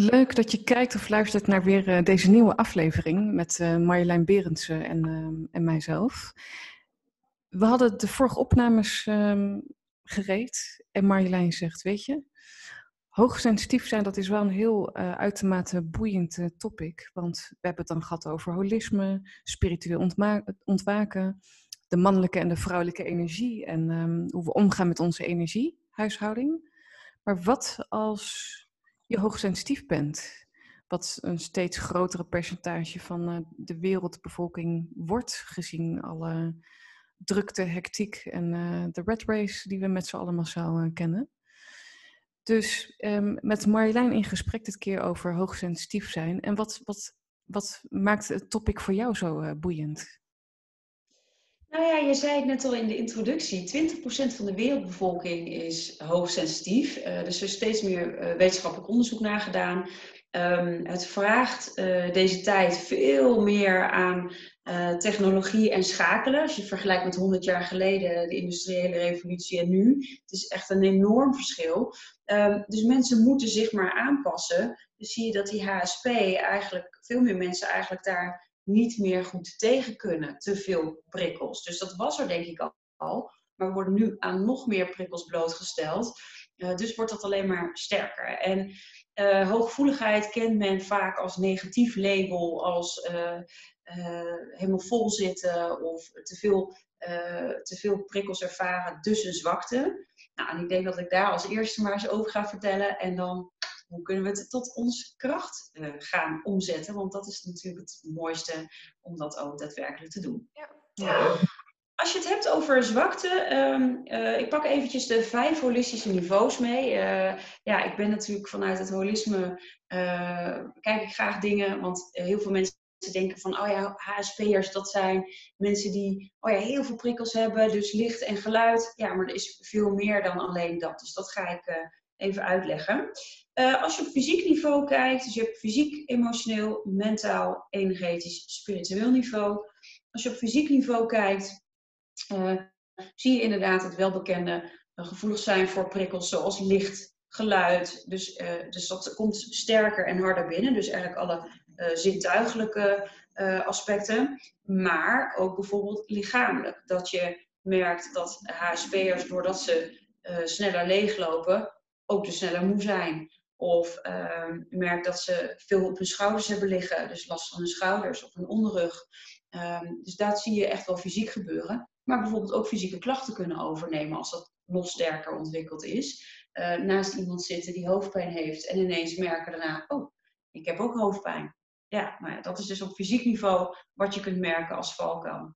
Leuk dat je kijkt of luistert naar weer uh, deze nieuwe aflevering met uh, Marjolein Berendsen en, uh, en mijzelf. We hadden de vorige opnames um, gereed en Marjolein zegt, weet je, hoogsensitief zijn, dat is wel een heel uitermate boeiend topic. Want we hebben het dan gehad over holisme, spiritueel ontwaken, de mannelijke en de vrouwelijke energie en um, hoe we omgaan met onze energiehuishouding. Maar wat als je hoogsensitief bent. Wat een steeds grotere percentage van uh, de wereldbevolking wordt, gezien alle drukte, hectiek en uh, de red race die we met z'n allen massaal uh, kennen. Dus um, met Marjolein in gesprek dit keer over hoogsensitief zijn. En wat, wat, wat maakt het topic voor jou zo boeiend? Nou ja, je zei het net al in de introductie. 20% van de wereldbevolking is hoogsensitief. Uh, dus er is steeds meer uh, wetenschappelijk onderzoek naar gedaan. Um, het vraagt uh, deze tijd veel meer aan technologie en schakelen. Als je vergelijkt met 100 jaar geleden, de industriële revolutie en nu. Het is echt een enorm verschil. Um, dus mensen moeten zich maar aanpassen. Dus zie je dat die HSP eigenlijk, veel meer mensen eigenlijk daar niet meer goed tegen kunnen. Te veel prikkels. Dus dat was er denk ik al. Maar we worden nu aan nog meer prikkels blootgesteld. Uh, dus wordt dat alleen maar sterker. En uh, hooggevoeligheid kent men vaak als negatief label, als uh, helemaal vol zitten of te veel, te veel prikkels ervaren, dus een zwakte. Nou, en ik denk dat ik daar als eerste maar eens over ga vertellen. En dan hoe kunnen we het tot onze kracht uh, gaan omzetten? Want dat is natuurlijk het mooiste om dat ook daadwerkelijk te doen. Ja. ja. Als je het hebt over zwakte, um, uh, ik pak eventjes de vijf holistische niveaus mee. Uh, ja, ik ben natuurlijk vanuit het holisme, kijk ik graag dingen, want heel veel mensen denken van, oh ja, HSP'ers, dat zijn mensen die oh ja, heel veel prikkels hebben, dus licht en geluid. Ja, maar er is veel meer dan alleen dat. Dus dat ga ik even uitleggen. Uh, als je op fysiek niveau kijkt, dus je hebt fysiek, emotioneel, mentaal, energetisch, spiritueel niveau. Als je op fysiek niveau kijkt, uh, zie je inderdaad het welbekende uh, gevoelig zijn voor prikkels zoals licht, geluid. Dus, dus dat komt sterker en harder binnen. Dus eigenlijk alle zintuigelijke aspecten. Maar ook bijvoorbeeld lichamelijk. Dat je merkt dat HSP'ers, doordat ze sneller leeglopen, ook te sneller moe zijn. Of uh, merk dat ze veel op hun schouders hebben liggen, dus last van hun schouders of hun onderrug. Um, dus dat zie je echt wel fysiek gebeuren. Maar bijvoorbeeld ook fysieke klachten kunnen overnemen als dat nog sterker ontwikkeld is. Uh, naast iemand zitten die hoofdpijn heeft en ineens merken daarna, oh, ik heb ook hoofdpijn. Ja, maar dat is dus op fysiek niveau wat je kunt merken als valkuil.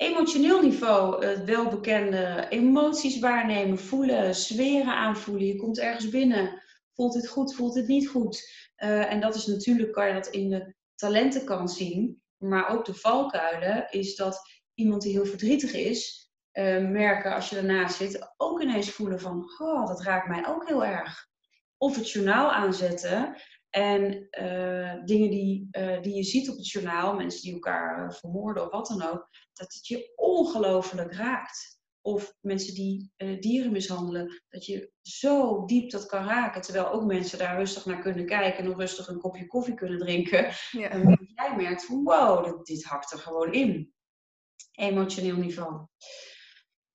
Emotioneel niveau, het welbekende emoties waarnemen, voelen, zweren aanvoelen. Je komt ergens binnen, voelt het goed, voelt het niet goed. Uh, en dat is natuurlijk, kan je dat in de talentenkant zien. Maar ook de valkuilen is dat iemand die heel verdrietig is, uh, merken als je ernaast zit, ook ineens voelen van, oh, dat raakt mij ook heel erg. Of het journaal aanzetten en uh, dingen die, uh, die je ziet op het journaal, mensen die elkaar uh, vermoorden of wat dan ook, dat het je ongelooflijk raakt. Of mensen die dieren mishandelen, dat je zo diep dat kan raken. Terwijl ook mensen daar rustig naar kunnen kijken en nog rustig een kopje koffie kunnen drinken. Ja. En jij merkt van wow, dit, dit hakt er gewoon in. Emotioneel niveau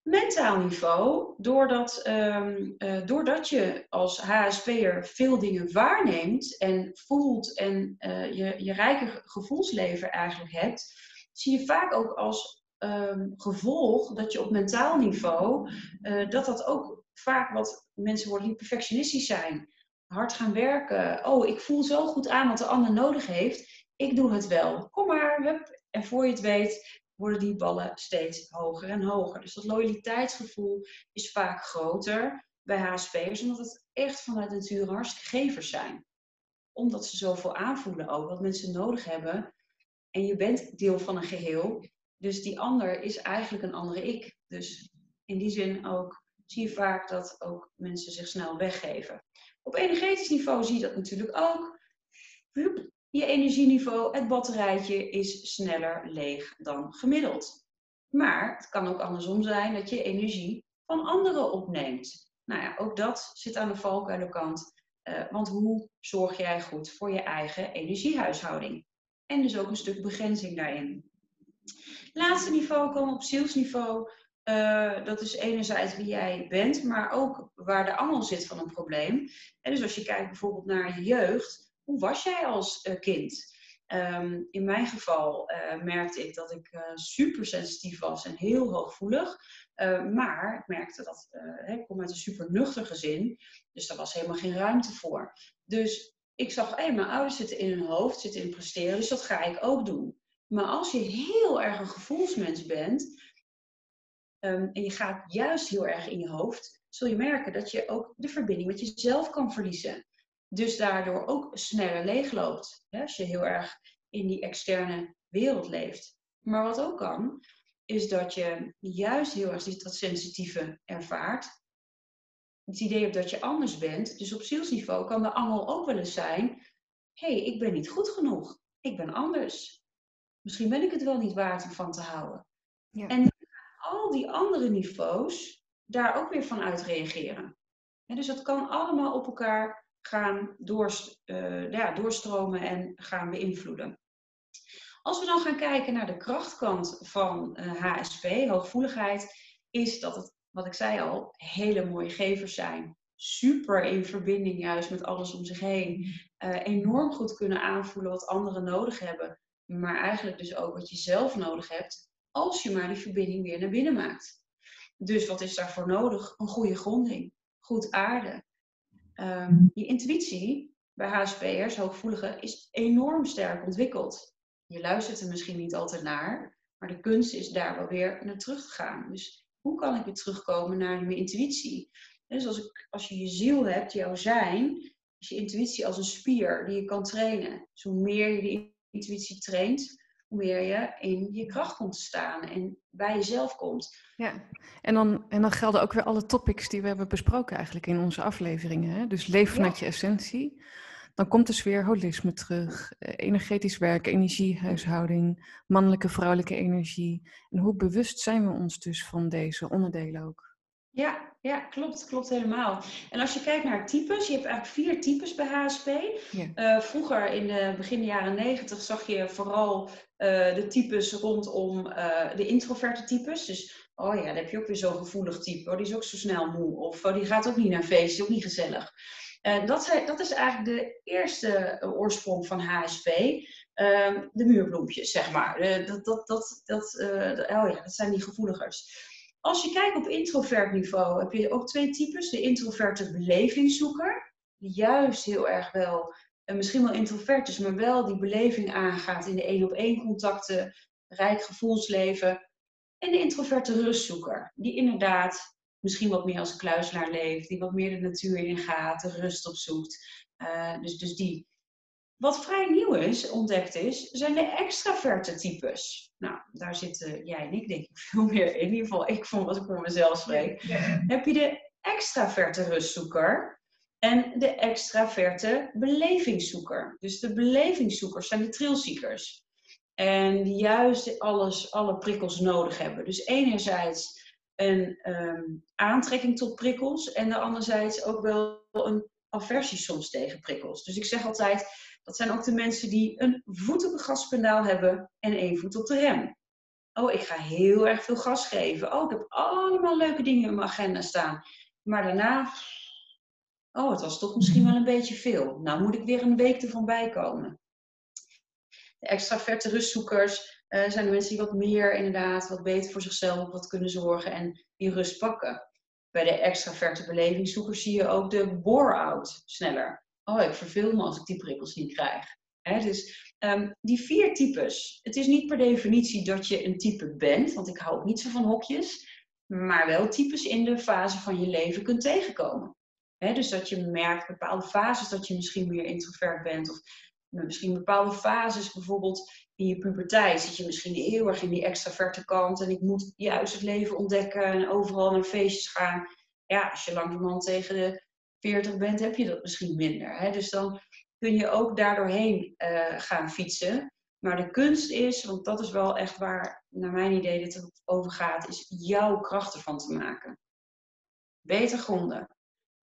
mentaal niveau, doordat, um, uh, doordat je als HSP'er veel dingen waarneemt en voelt en uh, je, je rijke gevoelsleven eigenlijk hebt, zie je vaak ook als um, gevolg dat je op mentaal niveau, uh, dat dat ook vaak wat mensen worden die perfectionistisch zijn. Hard gaan werken. Oh, ik voel zo goed aan wat de ander nodig heeft. Ik doe het wel. Kom maar, hup. En voor je het weet, worden die ballen steeds hoger en hoger. Dus dat loyaliteitsgevoel is vaak groter bij HSP'ers, omdat het echt vanuit nature hartstikke gevers zijn. Omdat ze zoveel aanvoelen ook, wat mensen nodig hebben. En je bent deel van een geheel, dus die ander is eigenlijk een andere ik. Dus in die zin ook zie je vaak dat ook mensen zich snel weggeven. Op energetisch niveau zie je dat natuurlijk ook je energieniveau, het batterijtje is sneller leeg dan gemiddeld. Maar het kan ook andersom zijn dat je energie van anderen opneemt. Nou ja, ook dat zit aan de valkuilenkant. Uh, want hoe zorg jij goed voor je eigen energiehuishouding? En dus ook een stuk begrenzing daarin. Laatste niveau komen op zielsniveau. Uh, dat is enerzijds wie jij bent, maar ook waar de angel zit van een probleem. En dus als je kijkt bijvoorbeeld naar je jeugd, hoe was jij als uh, kind? Um, in mijn geval uh, merkte ik dat ik uh, super sensitief was en heel hooggevoelig. Uh, maar ik merkte dat ik kom uit een super nuchter gezin, dus daar was helemaal geen ruimte voor. Dus ik zag, hey, mijn ouders zitten in hun hoofd, zitten in presteren, dus dat ga ik ook doen. Maar als je heel erg een gevoelsmens bent um, en je gaat juist heel erg in je hoofd, zul je merken dat je ook de verbinding met jezelf kan verliezen. Dus daardoor ook sneller leegloopt. Hè, als je heel erg in die externe wereld leeft. Maar wat ook kan, is dat je juist heel erg dat sensitieve ervaart. Het idee hebt dat je anders bent. Dus op zielsniveau kan de angel ook wel eens zijn: hé, hey, ik ben niet goed genoeg. Ik ben anders. Misschien ben ik het wel niet waard om van te houden. Ja. En al die andere niveaus daar ook weer van uitreageren. dus dat kan allemaal op elkaar gaan uh, ja, doorstromen en gaan beïnvloeden. Als we dan gaan kijken naar de krachtkant van uh, eh, HSP, hooggevoeligheid, is dat het, wat ik zei al, hele mooie gevers zijn. Super in verbinding juist met alles om zich heen. Uh, enorm goed kunnen aanvoelen wat anderen nodig hebben. Maar eigenlijk dus ook wat je zelf nodig hebt, als je maar die verbinding weer naar binnen maakt. Dus wat is daarvoor nodig? Een goede gronding, goed aarde, Um, je intuïtie bij HSP'ers, hooggevoeligen, is enorm sterk ontwikkeld. Je luistert er misschien niet altijd naar, maar de kunst is daar wel weer naar terug te gaan. Dus hoe kan ik weer terugkomen naar mijn intuïtie? Dus als, ik, als je je ziel hebt, jouw zijn, is je intuïtie als een spier die je kan trainen. Dus hoe meer je die intuïtie traint, hoe meer je in je kracht komt te staan en bij jezelf komt. Ja, en dan, en dan gelden ook weer alle topics die we hebben besproken eigenlijk in onze afleveringen. Hè? Dus leef vanuit je essentie. Dan komt dus weer holisme terug, eh, energetisch werk, energiehuishouding, mannelijke, vrouwelijke energie. En hoe bewust zijn we ons dus van deze onderdelen ook? Ja, ja, klopt, klopt helemaal. En als je kijkt naar types, je hebt eigenlijk vier types bij HSP. Ja. Uh, vroeger in de begin jaren negentig zag je vooral uh, de types rondom uh, de introverte types. Dus, oh ja, dan heb je ook weer zo'n gevoelig type. Oh, die is ook zo snel moe. Of oh, die gaat ook niet naar feestjes, ook niet gezellig. dat, dat is eigenlijk de eerste oorsprong van HSP. Ehm, de muurbloempjes, zeg maar. dat, dat, dat, dat, oh ja, dat zijn die gevoeligers. Als je kijkt op introvert niveau, heb je ook twee types. De introverte belevingszoeker, die juist heel erg wel, en misschien wel introvert is, maar wel die beleving aangaat in de één-op-één contacten, rijk gevoelsleven. En de introverte rustzoeker, die inderdaad misschien wat meer als een leeft, die wat meer de natuur ingaat, de rust opzoekt. Uh, dus, dus die. Wat vrij nieuw is, ontdekt is, zijn de extraverte types. Nou, daar zitten jij en ik denk ik veel meer in. In ieder geval, ik vond wat ik voor mezelf spreek. Heb je de extraverte rustzoeker en de extraverte belevingszoeker. Dus de belevingszoekers zijn de trilziekers. En die juist alles, alle prikkels nodig hebben. Dus enerzijds een um, aantrekking tot prikkels en de anderzijds ook wel een aversie soms tegen prikkels. Dus ik zeg altijd, dat zijn ook de mensen die een voet op het gaspedaal hebben en één voet op de rem. Oh, ik ga heel erg veel gas geven. Oh, ik heb allemaal leuke dingen in mijn agenda staan. Maar daarna, oh, het was toch misschien wel een beetje veel. Nou moet ik weer een week ervan bijkomen. De extraverte rustzoekers uh, zijn de mensen die wat meer inderdaad, wat beter voor zichzelf wat kunnen zorgen en die rust pakken. Bij de extraverte belevingszoekers zie je ook de bore-out sneller oh, ik verveel me als ik die prikkels niet krijg. dus um, die vier types. Het is niet per definitie dat je een type bent, want ik hou ook niet zo van hokjes, maar wel types in de fase van je leven kunt tegenkomen. dus dat je merkt bepaalde fases dat je misschien meer introvert bent, of misschien bepaalde fases, bijvoorbeeld in je puberteit, zit je misschien heel erg in die extraverte kant en ik moet juist het leven ontdekken en overal naar feestjes gaan. Ja, als je langzamerhand tegen de 40 bent, heb je dat misschien minder. Hè? Dus dan kun je ook daardoorheen uh, gaan fietsen. Maar de kunst is, want dat is wel echt waar, naar mijn idee, dit over gaat, is jouw krachten van te maken. Beter gronden.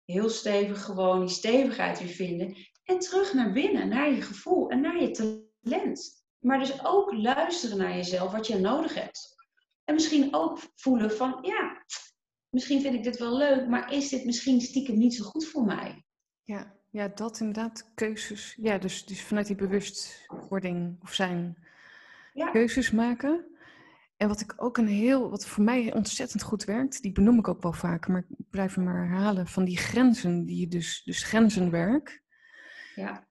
heel stevig gewoon die stevigheid weer vinden. En terug naar binnen, naar je gevoel en naar je talent. Maar dus ook luisteren naar jezelf, wat je nodig hebt. En misschien ook voelen van, ja, misschien vind ik dit wel leuk, maar is dit misschien stiekem niet zo goed voor mij? Ja, ja dat inderdaad, keuzes. Ja, dus, dus vanuit die bewustwording of zijn ja. keuzes maken. En wat ik ook een heel, wat voor mij ontzettend goed werkt, die benoem ik ook wel vaker, maar ik blijf hem maar herhalen, van die grenzen, die je dus, dus grenzenwerk. Ja.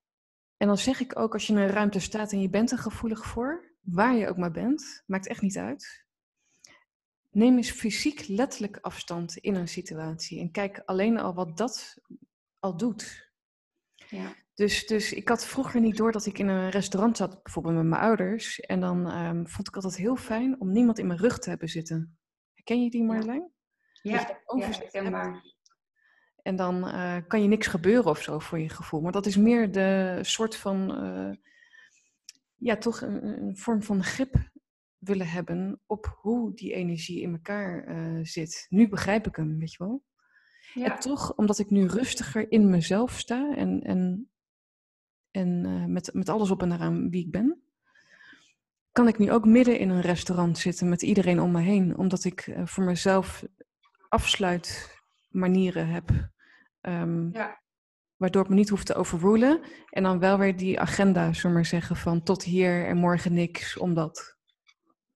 En dan zeg ik ook, als je in een ruimte staat en je bent er gevoelig voor, waar je ook maar bent, maakt echt niet uit. Neem eens fysiek letterlijk afstand in een situatie en kijk alleen al wat dat al doet. Ja. Dus, dus ik had vroeger niet door dat ik in een restaurant zat, bijvoorbeeld met mijn ouders. En dan ehm, vond ik altijd heel fijn om niemand in mijn rug te hebben zitten. Ken je die Marjolein? Ja, ja maar. En dan uh, kan je niks gebeuren of zo voor je gevoel. Maar dat is meer de soort van, uh, ja, toch een, een, vorm van grip willen hebben op hoe die energie in elkaar uh, zit. Nu begrijp ik hem, weet je wel. Ja. En toch, omdat ik nu rustiger in mezelf sta en, en en met, met alles op en eraan wie ik ben, kan ik nu ook midden in een restaurant zitten met iedereen om me heen. Omdat ik voor mezelf afsluitmanieren heb. Um, ja. Waardoor ik me niet hoef te overrulen. En dan wel weer die agenda, zullen maar zeggen, van tot hier en morgen niks, omdat.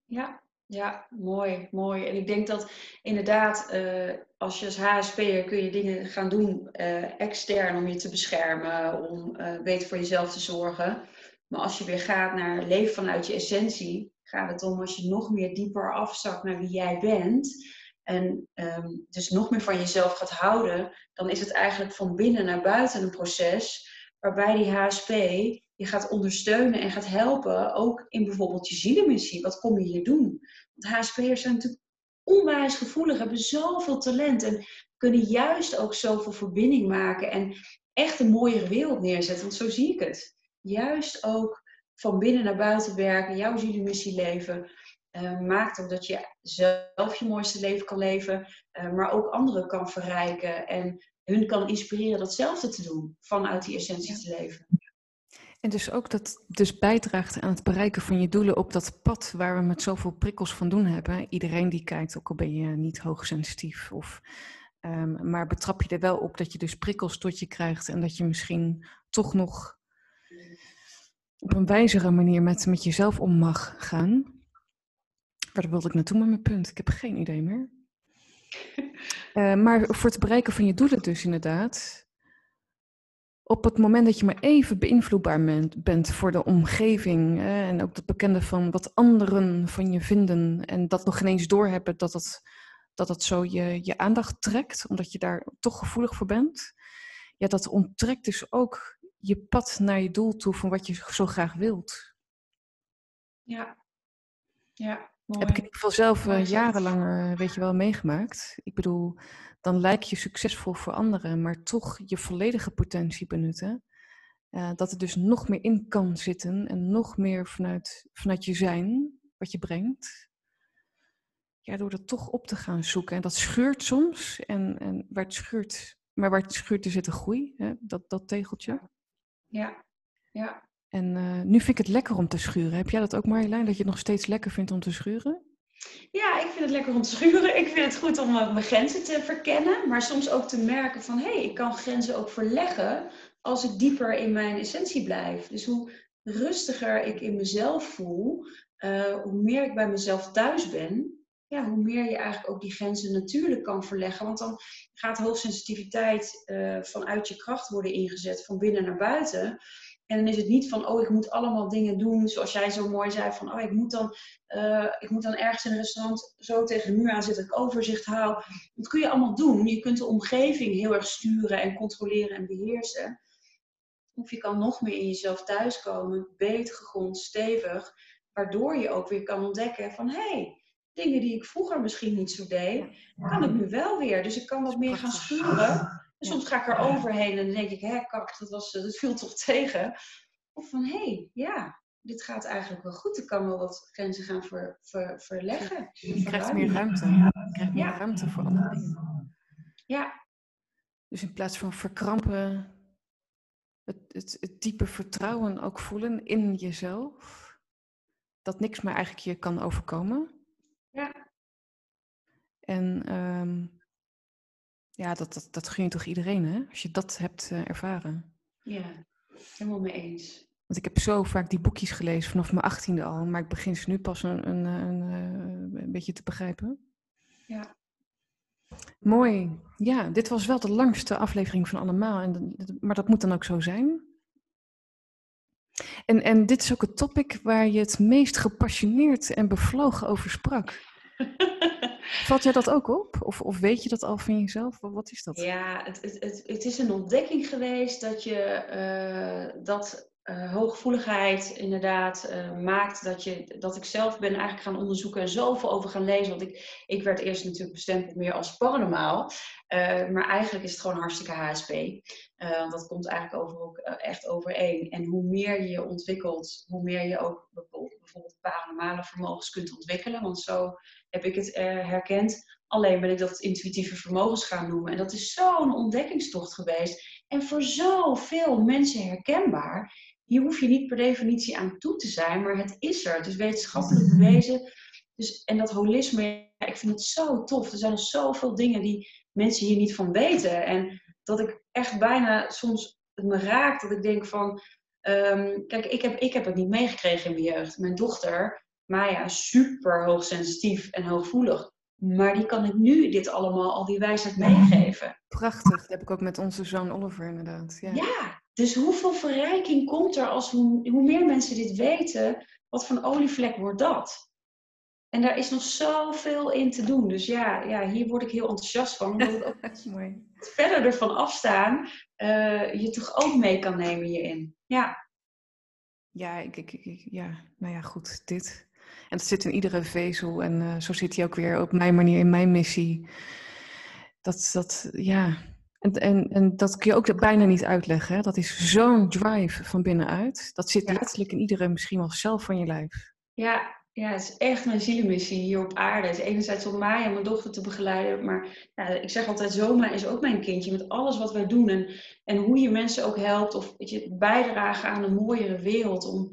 Ja, ja, mooi, mooi. En ik denk dat inderdaad, uh, als je als HSP'er kun je dingen gaan doen uh, extern om je te beschermen, om uh, beter voor jezelf te zorgen. Maar als je weer gaat naar leven vanuit je essentie, gaat het om als je nog meer dieper afzakt naar wie jij bent. En um, dus nog meer van jezelf gaat houden, dan is het eigenlijk van binnen naar buiten een proces waarbij die HSP je gaat ondersteunen en gaat helpen, ook in bijvoorbeeld je zielenmissie. Wat kom je hier doen? Want HSP'ers zijn natuurlijk onwijs gevoelig, hebben zoveel talent en kunnen juist ook zoveel verbinding maken en echt een mooiere wereld neerzetten. Want zo zie ik het. Juist ook van binnen naar buiten werken, jouw zielenmissie leven. Uh, maakt ook dat je zelf je mooiste leven kan leven, uh, maar ook anderen kan verrijken en hun kan inspireren datzelfde te doen, vanuit die essentie te leven. En dus ook dat dus bijdraagt aan het bereiken van je doelen op dat pad waar we met zoveel prikkels van doen hebben. Iedereen die kijkt, ook al ben je niet hoogsensitief, of, um, maar betrap je er wel op dat je dus prikkels tot je krijgt en dat je misschien toch nog op een wijzere manier met, met jezelf om mag gaan. Waar wilde ik naartoe met mijn punt? Ik heb geen idee meer. Uh, maar voor het bereiken van je doelen dus inderdaad, op het moment dat je maar even beïnvloedbaar bent voor de omgeving en ook het bekende van wat anderen van je vinden en dat nog geen eens doorhebben dat het, dat het zo je, je aandacht trekt, omdat je daar toch gevoelig voor bent, ja, dat onttrekt dus ook je pad naar je doel toe van wat je zo graag wilt. Ja, ja. Mooi. Heb ik in ieder geval zelf uh, jarenlang, uh, weet je wel, meegemaakt. Ik bedoel, dan lijk je succesvol voor anderen, maar toch je volledige potentie benutten. Uh, dat er dus nog meer in kan zitten en nog meer vanuit, vanuit je zijn, wat je brengt. Ja, door dat toch op te gaan zoeken. En dat scheurt soms. En, en waar het scheurt, maar waar het scheurt, er zit een groei. Hè? Dat, dat tegeltje. Ja, ja. En uh, nu vind ik het lekker om te schuren. Heb jij dat ook Marjolein, dat je het nog steeds lekker vindt om te schuren? Ja, ik vind het lekker om te schuren. Ik vind het goed om eh, mijn grenzen te verkennen, maar soms ook te merken van hé, hey, ik kan grenzen ook verleggen als ik dieper in mijn essentie blijf. Dus hoe rustiger ik in mezelf voel, uh, hoe meer ik bij mezelf thuis ben, ja, hoe meer je eigenlijk ook die grenzen natuurlijk kan verleggen. Want dan gaat hoogsensitiviteit vanuit je kracht worden ingezet, van binnen naar buiten. En dan is het niet van, oh, ik moet allemaal dingen doen, zoals jij zo mooi zei, van, oh, ik moet dan, uh, ik moet dan ergens in een restaurant zo tegen de muur aan zitten, dat ik overzicht haal. Dat kun je allemaal doen. Je kunt de omgeving heel erg sturen en controleren en beheersen. Of je kan nog meer in jezelf thuiskomen, beter gegrond, stevig, waardoor je ook weer kan ontdekken van, hé, hey, dingen die ik vroeger misschien niet zo deed, kan ik nu wel weer. Dus ik kan wat meer gaan soms ga ik er overheen en dan denk ik, hè, kak, dat, was, dat viel toch tegen. Of van, hé, hey, ja, dit gaat eigenlijk wel goed. Ik kan wel wat grenzen gaan ver, ver, verleggen. Je krijgt meer ruimte. Je krijgt meer ruimte voor andere dingen. Ja. Dus in plaats van verkrampen, het, het, het diepe vertrouwen ook voelen in jezelf. Dat niks meer eigenlijk je kan overkomen. Ja. En um, ja, dat, dat, dat gun je toch iedereen, hè? Als je dat hebt uh, ervaren. Ja, helemaal mee eens. Want ik heb zo vaak die boekjes gelezen vanaf mijn achttiende al, maar ik begin ze nu pas een, een, een, eh, een beetje te begrijpen. Ja. Mooi. Ja, dit was wel de langste aflevering van allemaal, en, maar dat moet dan ook zo zijn. En, en dit is ook het topic waar je het meest gepassioneerd en bevlogen over sprak. Valt jij dat ook op? Of, of weet je dat al van jezelf? Wat is dat? Ja, het, het, het, is een ontdekking geweest dat je uh, dat uh, hooggevoeligheid inderdaad uh, maakt dat, je, dat ik zelf ben eigenlijk gaan onderzoeken en zoveel over gaan lezen. Want ik, ik werd eerst natuurlijk bestempeld meer als paranormaal. Maar eigenlijk is het gewoon hartstikke HSP. dat komt eigenlijk over, ook, echt overeen. En hoe meer je ontwikkelt, hoe meer je ook bijvoorbeeld paranormale vermogens kunt ontwikkelen. Want zo heb ik het herkend. Alleen ben ik dat intuïtieve vermogens gaan noemen. En dat is zo'n ontdekkingstocht geweest. En voor zoveel mensen herkenbaar hier hoef je niet per definitie aan toe te zijn, maar het is er. Het is wetenschappelijk mhm. bewezen. Dus, en dat holisme, ja, ik vind het zo tof. Er zijn zoveel dingen die mensen hier niet van weten. En dat ik echt bijna soms het me raakt dat ik denk van... Um, kijk, ik heb, ik heb het niet meegekregen in mijn jeugd. Mijn dochter, Maya, super hoogsensitief en hoogvoelig. Maar die kan ik nu dit allemaal, al die wijsheid meegeven. Prachtig, dat heb ik ook met onze zoon Oliver inderdaad. Ja, ja dus hoeveel verrijking komt er als hoe, hoe meer mensen dit weten, wat voor een olievlek wordt dat? En daar is nog zoveel in te doen. Dus ja, ja hier word ik heel enthousiast van. Omdat het ook Mooi. verder ervan afstaan, uh, je toch ook mee kan nemen hierin. Ja. Ja, ik, ik, ik, ja, nou ja, goed, dit. En dat zit in iedere vezel. En uh, zo zit hij ook weer op mijn manier in mijn missie. Dat, dat ja, en, en, en dat kun je ook bijna niet uitleggen. Hè? Dat is zo'n drive van binnenuit. Dat zit letterlijk in iedere misschien wel zelf van je lijf. Ja, ja, het is echt mijn zielenmissie hier op aarde. Het is enerzijds om mij en mijn dochter te begeleiden. Maar ja, ik zeg altijd, Zoma is ook mijn kindje. Met alles wat wij doen. En, en hoe je mensen ook helpt. Of weet je, bijdragen aan een mooiere wereld. Om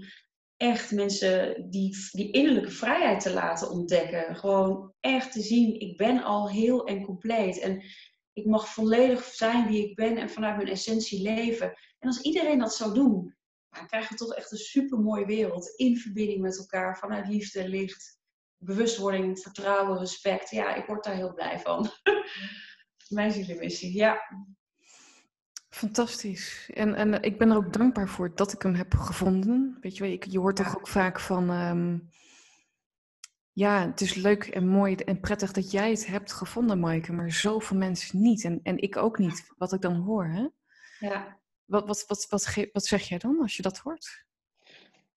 echt mensen die, die innerlijke vrijheid te laten ontdekken. Gewoon echt te zien, ik ben al heel en compleet. En ik mag volledig zijn wie ik ben en vanuit mijn essentie leven. En als iedereen dat zou doen, dan krijgen we toch echt een super mooie wereld. In verbinding met elkaar, vanuit liefde, licht, bewustwording, vertrouwen, respect. Ja, ik word daar heel blij van. Mijn zielenmissie, ja. Fantastisch. En, en ik ben er ook dankbaar voor dat ik hem heb gevonden. Weet je wel, je hoort toch ook vaak van... Ehm, ja, het is leuk en mooi en prettig dat jij het hebt gevonden, Maaike, maar zoveel mensen niet. En, en ik ook niet, wat ik dan hoor. Hè? Ja. Wat, wat, wat, wat, wat zeg jij dan als je dat hoort?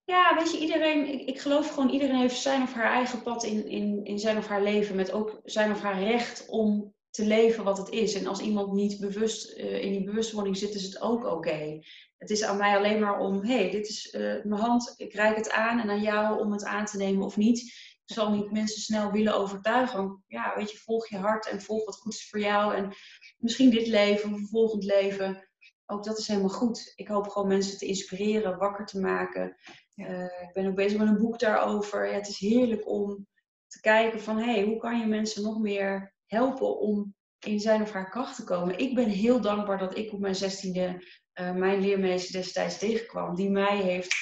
Ja, weet je, iedereen, ik, ik geloof gewoon, iedereen heeft zijn of haar eigen pad in, in, in zijn of haar leven. Met ook zijn of haar recht om te leven wat het is. En als iemand niet bewust uh, in die bewustwording zit, is het ook oké. Het is aan mij alleen maar om, hé, hey, dit is uh, mijn hand, ik reik het aan en aan jou om het aan te nemen of niet zal niet mensen snel willen overtuigen. Ja, weet je, volg je hart en volg wat goed is voor jou. En misschien dit leven of een volgend leven. Ook dat is helemaal goed. Ik hoop gewoon mensen te inspireren, wakker te maken. Uh, ik ben ook bezig met een boek daarover. Ja, het is heerlijk om te kijken van, hé, hey, hoe kan je mensen nog meer helpen om in zijn of haar kracht te komen. Ik ben heel dankbaar dat ik op mijn zestiende uh, mijn leermeester destijds tegenkwam. Die mij heeft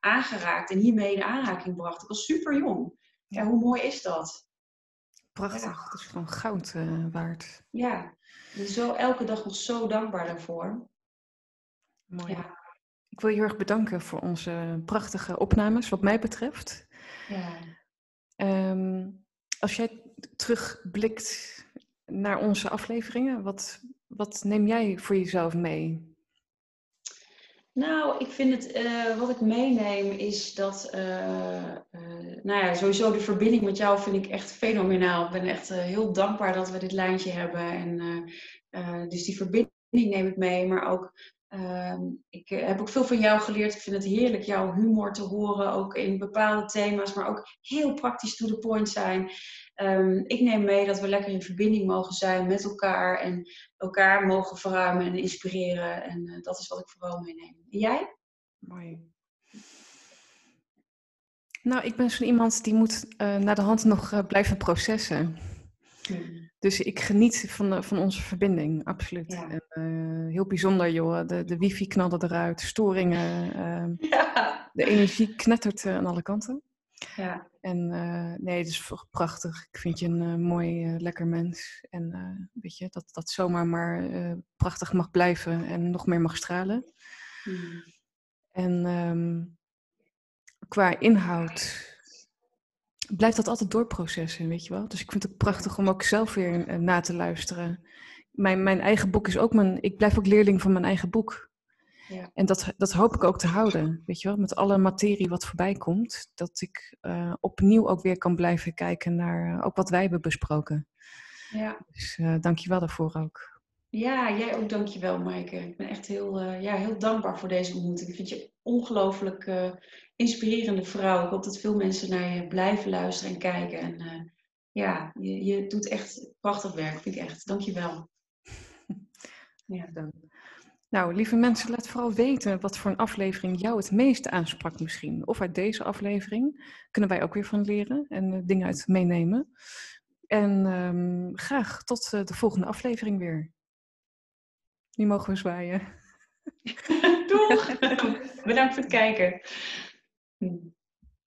aangeraakt en hiermee in aanraking bracht. Ik was super jong. Ja, hoe mooi is dat? Prachtig, ja. dat is gewoon goud uh, waard. Ja, dus zo elke dag nog zo dankbaar daarvoor. Mooi. Ja. Ik wil je heel erg bedanken voor onze prachtige opnames, wat mij betreft. Ja. Um, als jij terugblikt naar onze afleveringen, wat, wat neem jij voor jezelf mee? Nou, ik vind het, uh, wat ik meeneem is dat, uh, uh, nou ja, sowieso de verbinding met jou vind ik echt fenomenaal. Ik ben echt heel dankbaar dat we dit lijntje hebben. En dus die verbinding neem ik mee, maar ook, ehm, ik heb ook veel van jou geleerd. Ik vind het heerlijk jouw humor te horen, ook in bepaalde thema's, maar ook heel praktisch to the point zijn. Ehm, ik neem mee dat we lekker in verbinding mogen zijn met elkaar en elkaar mogen verruimen en inspireren. En uh, dat is wat ik vooral meeneem. En jij? Mooi. Nou, ik ben zo'n iemand die moet uh, naar de hand nog uh, blijven processen. Hmm. Dus ik geniet van, van onze verbinding, absoluut. Ja. En, heel bijzonder, joh. De, de wifi knalde eruit, storingen. Ehm, ja. De energie knettert aan alle kanten. Ja. En uh, nee, het is prachtig. Ik vind je een uh, mooi, uh, lekker mens. En weet je, dat dat zomaar maar prachtig mag blijven en nog meer mag stralen. Mm. En um, qua inhoud blijft dat altijd doorprocessen, weet je wel. Dus ik vind het prachtig om ook zelf weer na te luisteren. Mijn, mijn eigen boek is ook mijn... Ik blijf ook leerling van mijn eigen boek. Ja. En dat, dat hoop ik ook te houden, weet je wel, met alle materie wat voorbij komt, dat ik uh, opnieuw ook weer kan blijven kijken naar uh, ook wat wij hebben besproken. Ja. Dus uh, dank je wel daarvoor ook. Ja, jij ook dank je wel, Maaike. Ik ben echt heel, ja, heel dankbaar voor deze ontmoeting. Ik vind je ongelooflijk inspirerende vrouw. Ik hoop dat veel mensen naar je blijven luisteren en kijken. En ja, je, je doet echt prachtig werk, vind ik echt. Dank je wel. Ja, dank. Nou, lieve mensen, laat vooral weten wat voor een aflevering jou het meeste aansprak misschien. Of uit deze aflevering kunnen wij ook weer van leren en uh, dingen uit meenemen. En um, graag tot uh, de volgende aflevering weer. Nu mogen we zwaaien. Doeg! Bedankt voor het kijken.